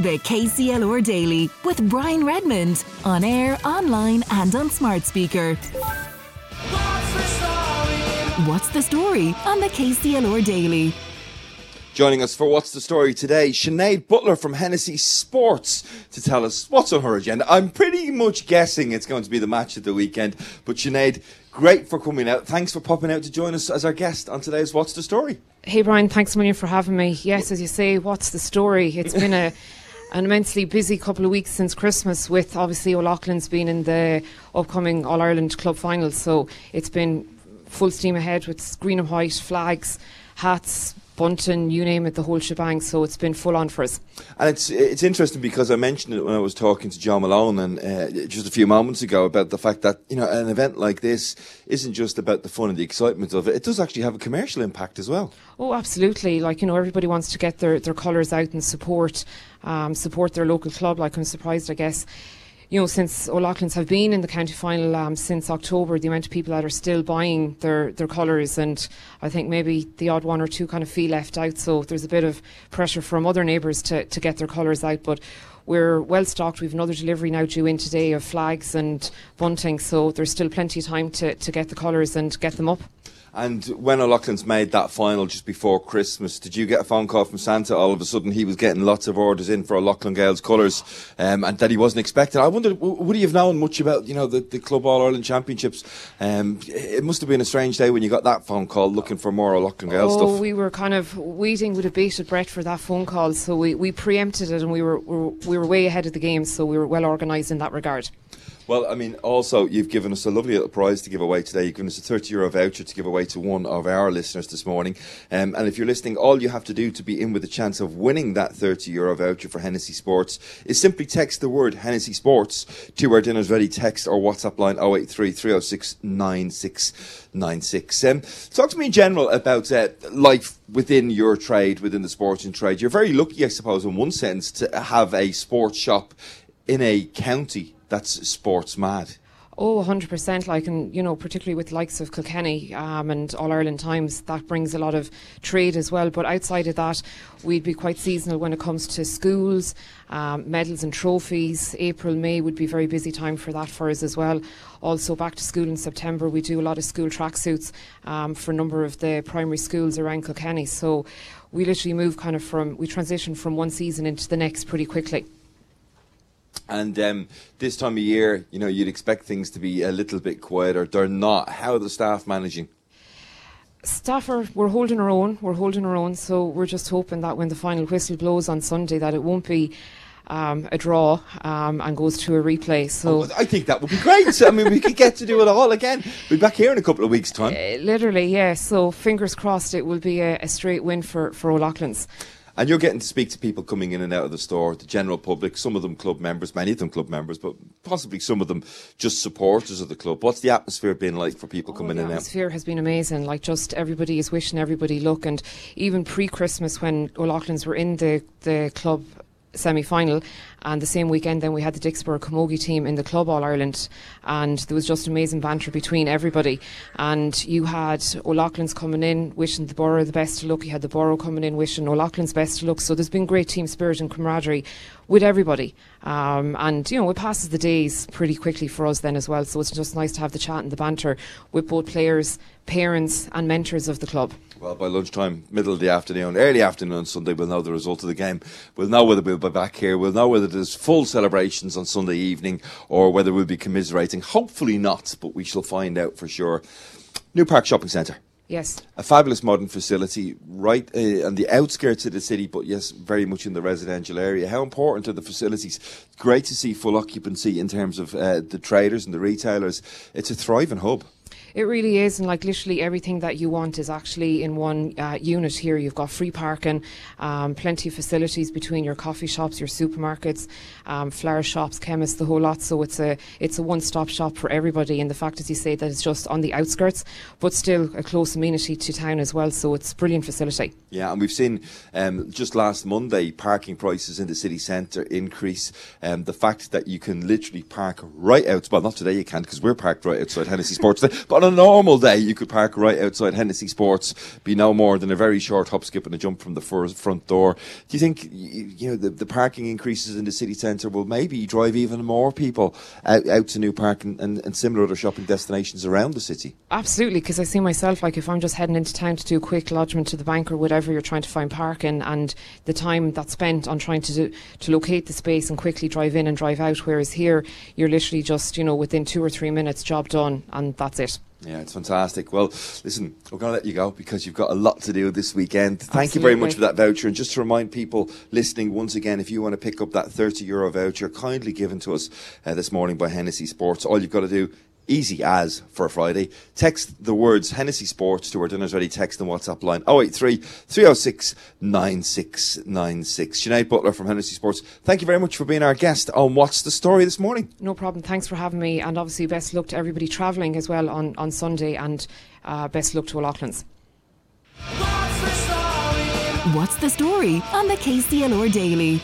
The KCLR Daily with Brian Redmond on air, online, and on smart speaker. What's the story on the KCLR Daily? Joining us for What's the Story today, Sinead Butler from Hennessy Sports to tell us what's on her agenda. I'm pretty much guessing it's going to be the match of the weekend, but Sinead, great for coming out. Thanks for popping out to join us as our guest on today's What's the Story. Hey Brian, thanks a million for having me. Yes, as you say, what's the story? It's been a an immensely busy couple of weeks since Christmas, with obviously O'Loughlin's been in the upcoming All Ireland Club Finals. So it's been full steam ahead with green and white flags, hats, bunting, you name it, the whole shebang. So it's been full on for us. And it's it's interesting because I mentioned it when I was talking to John Malone and uh, just a few moments ago about the fact that you know an event like this isn't just about the fun and the excitement of it. It does actually have a commercial impact as well. Oh, absolutely! Like you know, everybody wants to get their their colours out and support um, support their local club. Like I'm surprised, I guess you know, since O'Loughlin's have been in the county final um, since October, the amount of people that are still buying their, their colours, and I think maybe the odd one or two kind of feel left out. So there's a bit of pressure from other neighbours to, to get their colours out. But we're well stocked. We've another delivery now due in today of flags and bunting, so there's still plenty of time to, to get the colours and get them up. And when O'Loughlin's made that final just before Christmas, did you get a phone call from Santa? All of a sudden, he was getting lots of orders in for O'Loughlin Gaels colours, um, and that he wasn't expecting. I wonder, would he have known much about you know the, the Club All Ireland Championships? Um, it must have been a strange day when you got that phone call looking for more O'Loughlin Gaels oh, stuff. we were kind of waiting with a bated breath for that phone call, so we, we preempted it, and we were, we were we were way ahead of the game, so we were well organised in that regard. Well, I mean, also, you've given us a lovely little prize to give away today. You've given us a 30 euro voucher to give away to one of our listeners this morning. Um, and if you're listening, all you have to do to be in with a chance of winning that 30 euro voucher for Hennessy Sports is simply text the word Hennessy Sports to our Dinner's Ready text or WhatsApp line 083 306 9696. Um, talk to me in general about uh, life within your trade, within the sporting trade. You're very lucky, I suppose, in one sense, to have a sports shop in a county that's sports mad. Oh, 100%. Like, and you know, particularly with likes of Kilkenny um, and All Ireland Times, that brings a lot of trade as well. But outside of that, we'd be quite seasonal when it comes to schools, um, medals and trophies. April, May would be very busy time for that for us as well. Also, back to school in September, we do a lot of school tracksuits um, for a number of the primary schools around Kilkenny. So we literally move kind of from, we transition from one season into the next pretty quickly. And um, this time of year, you know, you'd expect things to be a little bit quieter. They're not. How are the staff managing? Staff are we're holding our own. We're holding our own. So we're just hoping that when the final whistle blows on Sunday, that it won't be. Um, a draw um, and goes to a replay. So oh, I think that would be great. I mean, we could get to do it all again. We'll be back here in a couple of weeks' time. Uh, literally, yeah. So fingers crossed, it will be a, a straight win for for O'Loughlin's. And you're getting to speak to people coming in and out of the store, the general public, some of them club members, many of them club members, but possibly some of them just supporters of the club. What's the atmosphere been like for people oh, coming in and out? The atmosphere has been amazing. Like, just everybody is wishing everybody luck. And even pre Christmas, when O'Loughlin's were in the, the club semi final. And the same weekend, then we had the Dicksboro Camogie team in the Club All Ireland, and there was just amazing banter between everybody. And you had O'Loughlin's coming in wishing the Borough the best of luck. You had the Borough coming in wishing O'Loughlin's best of luck. So there's been great team spirit and camaraderie with everybody. Um, and, you know, it passes the days pretty quickly for us then as well. So it's just nice to have the chat and the banter with both players, parents, and mentors of the club. Well, by lunchtime, middle of the afternoon, early afternoon on Sunday, we'll know the result of the game. We'll know whether we'll be back here. We'll know whether there's full celebrations on Sunday evening or whether we'll be commiserating. Hopefully not, but we shall find out for sure. New Park Shopping Centre. Yes. A fabulous modern facility right uh, on the outskirts of the city, but yes, very much in the residential area. How important are the facilities? Great to see full occupancy in terms of uh, the traders and the retailers. It's a thriving hub. It really is, and like literally everything that you want is actually in one uh, unit here. You've got free parking, um, plenty of facilities between your coffee shops, your supermarkets, um, flower shops, chemists, the whole lot. So it's a it's a one stop shop for everybody. And the fact, as you say, that it's just on the outskirts, but still a close amenity to town as well. So it's brilliant facility. Yeah, and we've seen um, just last Monday parking prices in the city centre increase. Um, the fact that you can literally park right out, well, not today you can't because we're parked right outside Hennessy Sports, but on a normal day, you could park right outside Hennessy Sports, be no more than a very short hop, skip, and a jump from the front door. Do you think you know the, the parking increases in the city centre will maybe drive even more people out, out to New Park and, and, and similar other shopping destinations around the city? Absolutely, because I see myself like if I'm just heading into town to do a quick lodgement to the bank or whatever, you're trying to find parking, and the time that's spent on trying to do, to locate the space and quickly drive in and drive out. Whereas here, you're literally just you know within two or three minutes, job done, and that's it. Yeah, it's fantastic. Well, listen, we're going to let you go because you've got a lot to do this weekend. Thank Absolutely. you very much for that voucher. And just to remind people listening once again, if you want to pick up that 30 euro voucher kindly given to us uh, this morning by Hennessy Sports, all you've got to do easy as for a Friday. Text the words Hennessy Sports to our Dinner's Ready text and WhatsApp line 083 306 9696. Sinead Butler from Hennessy Sports, thank you very much for being our guest on What's the Story this morning. No problem. Thanks for having me. And obviously, best luck to everybody travelling as well on, on Sunday and uh, best luck to O'Loughlin's. What's the story on the KCLR Daily?